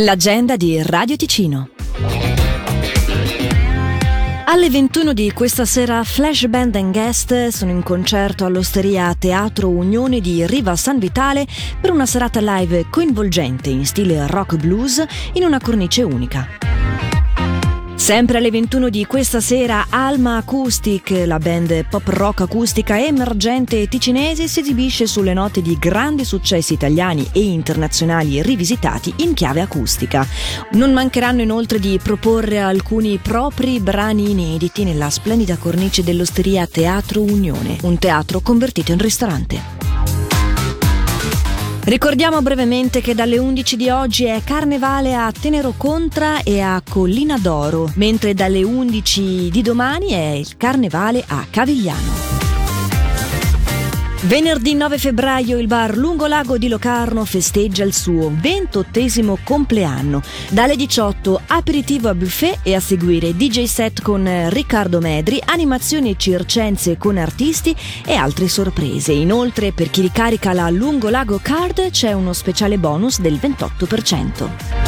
L'agenda di Radio Ticino. Alle 21 di questa sera Flash Band and Guest sono in concerto all'Osteria Teatro Unione di Riva San Vitale per una serata live coinvolgente in stile rock blues in una cornice unica. Sempre alle 21 di questa sera Alma Acoustic, la band pop rock acustica emergente ticinese, si esibisce sulle note di grandi successi italiani e internazionali rivisitati in chiave acustica. Non mancheranno inoltre di proporre alcuni propri brani inediti nella splendida cornice dell'osteria Teatro Unione, un teatro convertito in ristorante. Ricordiamo brevemente che dalle 11 di oggi è carnevale a Tenero Contra e a Collina d'Oro, mentre dalle 11 di domani è il carnevale a Cavigliano. Venerdì 9 febbraio il bar Lungolago di Locarno festeggia il suo ventottesimo compleanno. Dalle 18 aperitivo a buffet e a seguire DJ set con Riccardo Medri, animazioni circense con artisti e altre sorprese. Inoltre per chi ricarica la Lungolago Card c'è uno speciale bonus del 28%.